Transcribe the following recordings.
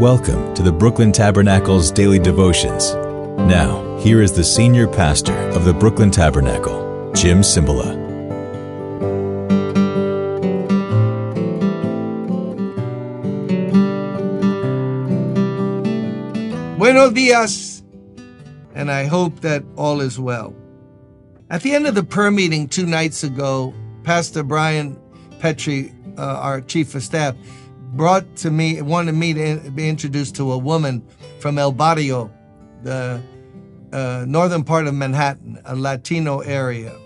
Welcome to the Brooklyn Tabernacle's daily devotions. Now, here is the senior pastor of the Brooklyn Tabernacle, Jim Cymbala. Buenos dias, and I hope that all is well. At the end of the prayer meeting two nights ago, Pastor Brian Petrie, uh, our chief of staff, brought to me, wanted me to be introduced to a woman from El Barrio, the uh, northern part of Manhattan, a Latino area.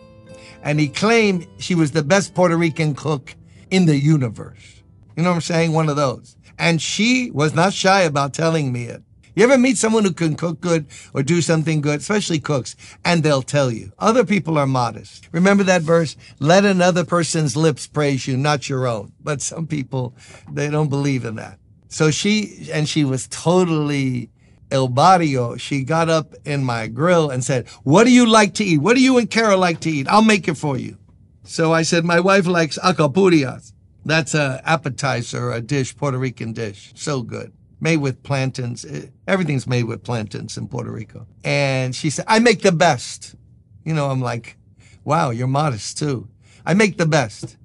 And he claimed she was the best Puerto Rican cook in the universe. You know what I'm saying? One of those. And she was not shy about telling me it. You ever meet someone who can cook good or do something good, especially cooks, and they'll tell you. Other people are modest. Remember that verse? Let another person's lips praise you, not your own. But some people, they don't believe in that. So she, and she was totally El Barrio. She got up in my grill and said, what do you like to eat? What do you and Carol like to eat? I'll make it for you. So I said, my wife likes alcapurrias. That's a appetizer, a dish, Puerto Rican dish. So good made with plantains. Eh, everything's made with plantains in Puerto Rico. And she said, I make the best. You know, I'm like, wow, you're modest too. I make the best.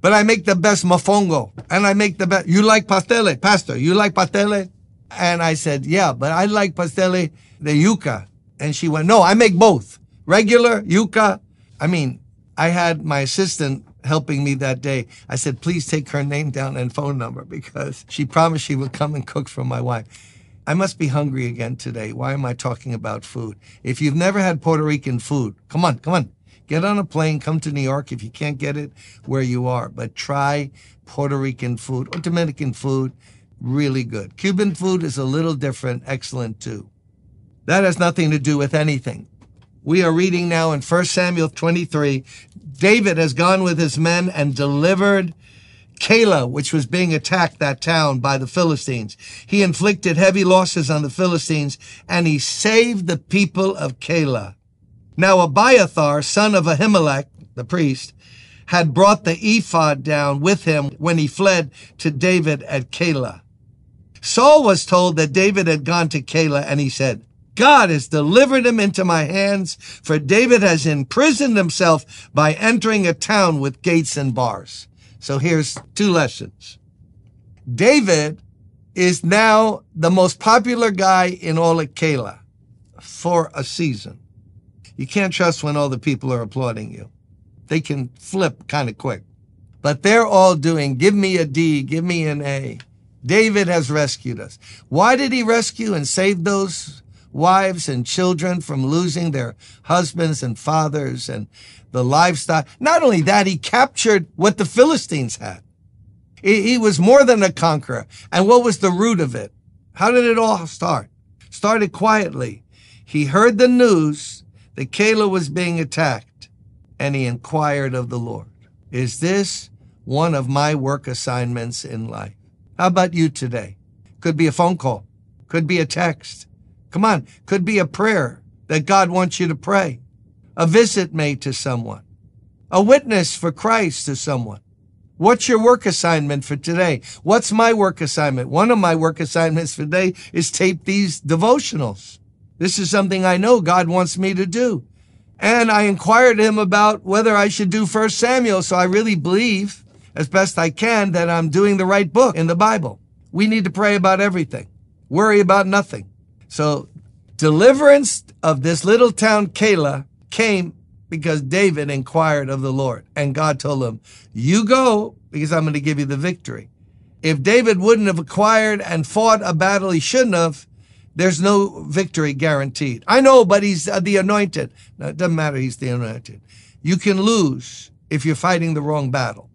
But I make the best mofongo. And I make the best. You like pastele, pastor? You like pastele? And I said, yeah, but I like pastele de yuca. And she went, no, I make both. Regular, yuca. I mean, I had my assistant helping me that day. I said, please take her name down and phone number because she promised she would come and cook for my wife. I must be hungry again today. Why am I talking about food? If you've never had Puerto Rican food, come on, come on. Get on a plane, come to New York if you can't get it where you are, but try Puerto Rican food or Dominican food. Really good. Cuban food is a little different, excellent too. That has nothing to do with anything. We are reading now in 1 Samuel 23. David has gone with his men and delivered Keilah, which was being attacked, that town, by the Philistines. He inflicted heavy losses on the Philistines and he saved the people of Keilah. Now Abiathar, son of Ahimelech, the priest, had brought the ephod down with him when he fled to David at Keilah. Saul was told that David had gone to Keilah and he said, God has delivered him into my hands, for David has imprisoned himself by entering a town with gates and bars. So here's two lessons. David is now the most popular guy in all of Keilah for a season. You can't trust when all the people are applauding you. They can flip kind of quick. But they're all doing, give me a D, give me an A. David has rescued us. Why did he rescue and save those wives and children from losing their husbands and fathers and the livestock. Not only that, he captured what the Philistines had. He was more than a conqueror. And what was the root of it? How did it all start? Started quietly. He heard the news that Keilah was being attacked and he inquired of the Lord, is this one of my work assignments in life? How about you today? Could be a phone call. Could be a text. Come on. Could be a prayer that God wants you to pray, a visit made to someone, a witness for Christ to someone. What's your work assignment for today? What's my work assignment? One of my work assignments for today is tape these devotionals. This is something I know God wants me to do. And I inquired him about whether I should do First Samuel. So I really believe as best I can that I'm doing the right book in the Bible. We need to pray about everything. Worry about nothing. So deliverance of this little town, Keilah, came because David inquired of the Lord. And God told him, you go because I'm going to give you the victory. If David wouldn't have acquired and fought a battle he shouldn't have, there's no victory guaranteed. I know, but he's uh, the anointed. No, it doesn't matter. He's the anointed. You can lose if you're fighting the wrong battle.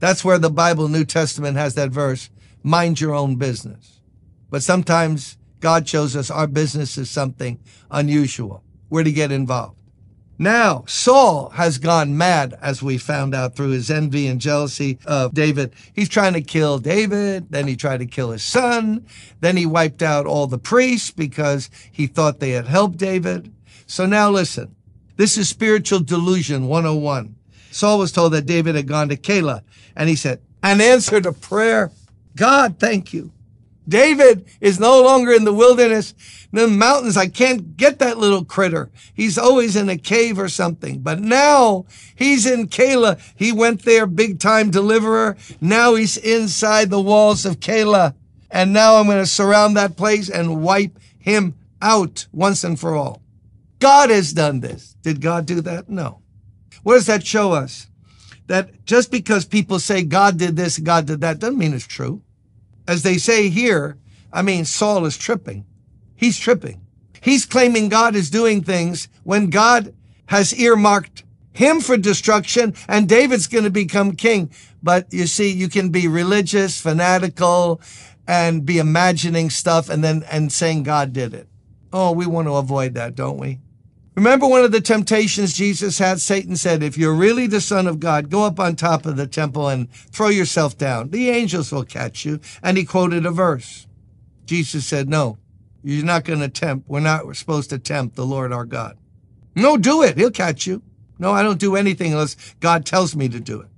That's where the Bible New Testament has that verse, mind your own business. But sometimes God shows us our business is something unusual. We're to get involved. Now, Saul has gone mad, as we found out through his envy and jealousy of David. He's trying to kill David. Then he tried to kill his son. Then he wiped out all the priests because he thought they had helped David. So now listen, this is spiritual delusion 101. Saul was told that David had gone to Keilah and he said, an answer to prayer. God, thank you. David is no longer in the wilderness, in the mountains. I can't get that little critter. He's always in a cave or something. But now he's in Keilah. He went there, big time deliverer. Now he's inside the walls of Keilah. And now I'm going to surround that place and wipe him out once and for all. God has done this. Did God do that? No. What does that show us? That just because people say God did this, God did that, doesn't mean it's true. As they say here, I mean, Saul is tripping. He's tripping. He's claiming God is doing things when God has earmarked him for destruction and David's going to become king. But you see, you can be religious, fanatical, and be imagining stuff and then and saying God did it. Oh, we want to avoid that, don't we? Remember one of the temptations Jesus had? Satan said, if you're really the son of God, go up on top of the temple and throw yourself down. The angels will catch you. And he quoted a verse. Jesus said, no, you're not going to tempt. We're not supposed to tempt the Lord our God. No, do it. He'll catch you. No, I don't do anything unless God tells me to do it.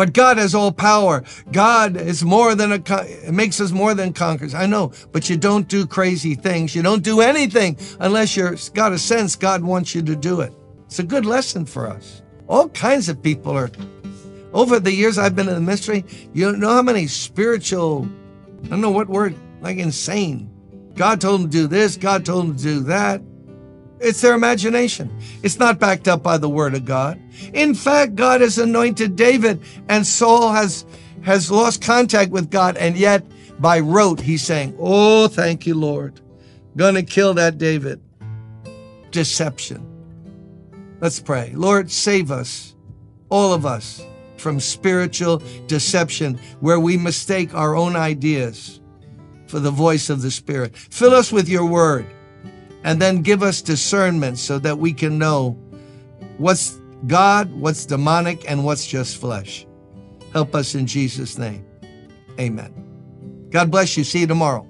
But God has all power. God is more than a, makes us more than conquerors. I know, but you don't do crazy things. You don't do anything unless you've got a sense God wants you to do it. It's a good lesson for us. All kinds of people are, over the years I've been in the ministry, you know how many spiritual, I don't know what word, like insane. God told them to do this, God told them to do that. It's their imagination. It's not backed up by the word of God. In fact, God has anointed David and Saul has, has lost contact with God. And yet by rote, he's saying, Oh, thank you, Lord. Gonna kill that David. Deception. Let's pray. Lord, save us, all of us, from spiritual deception where we mistake our own ideas for the voice of the Spirit. Fill us with your word and then give us discernment so that we can know what's God, what's demonic, and what's just flesh. Help us in Jesus' name. Amen. God bless you. See you tomorrow.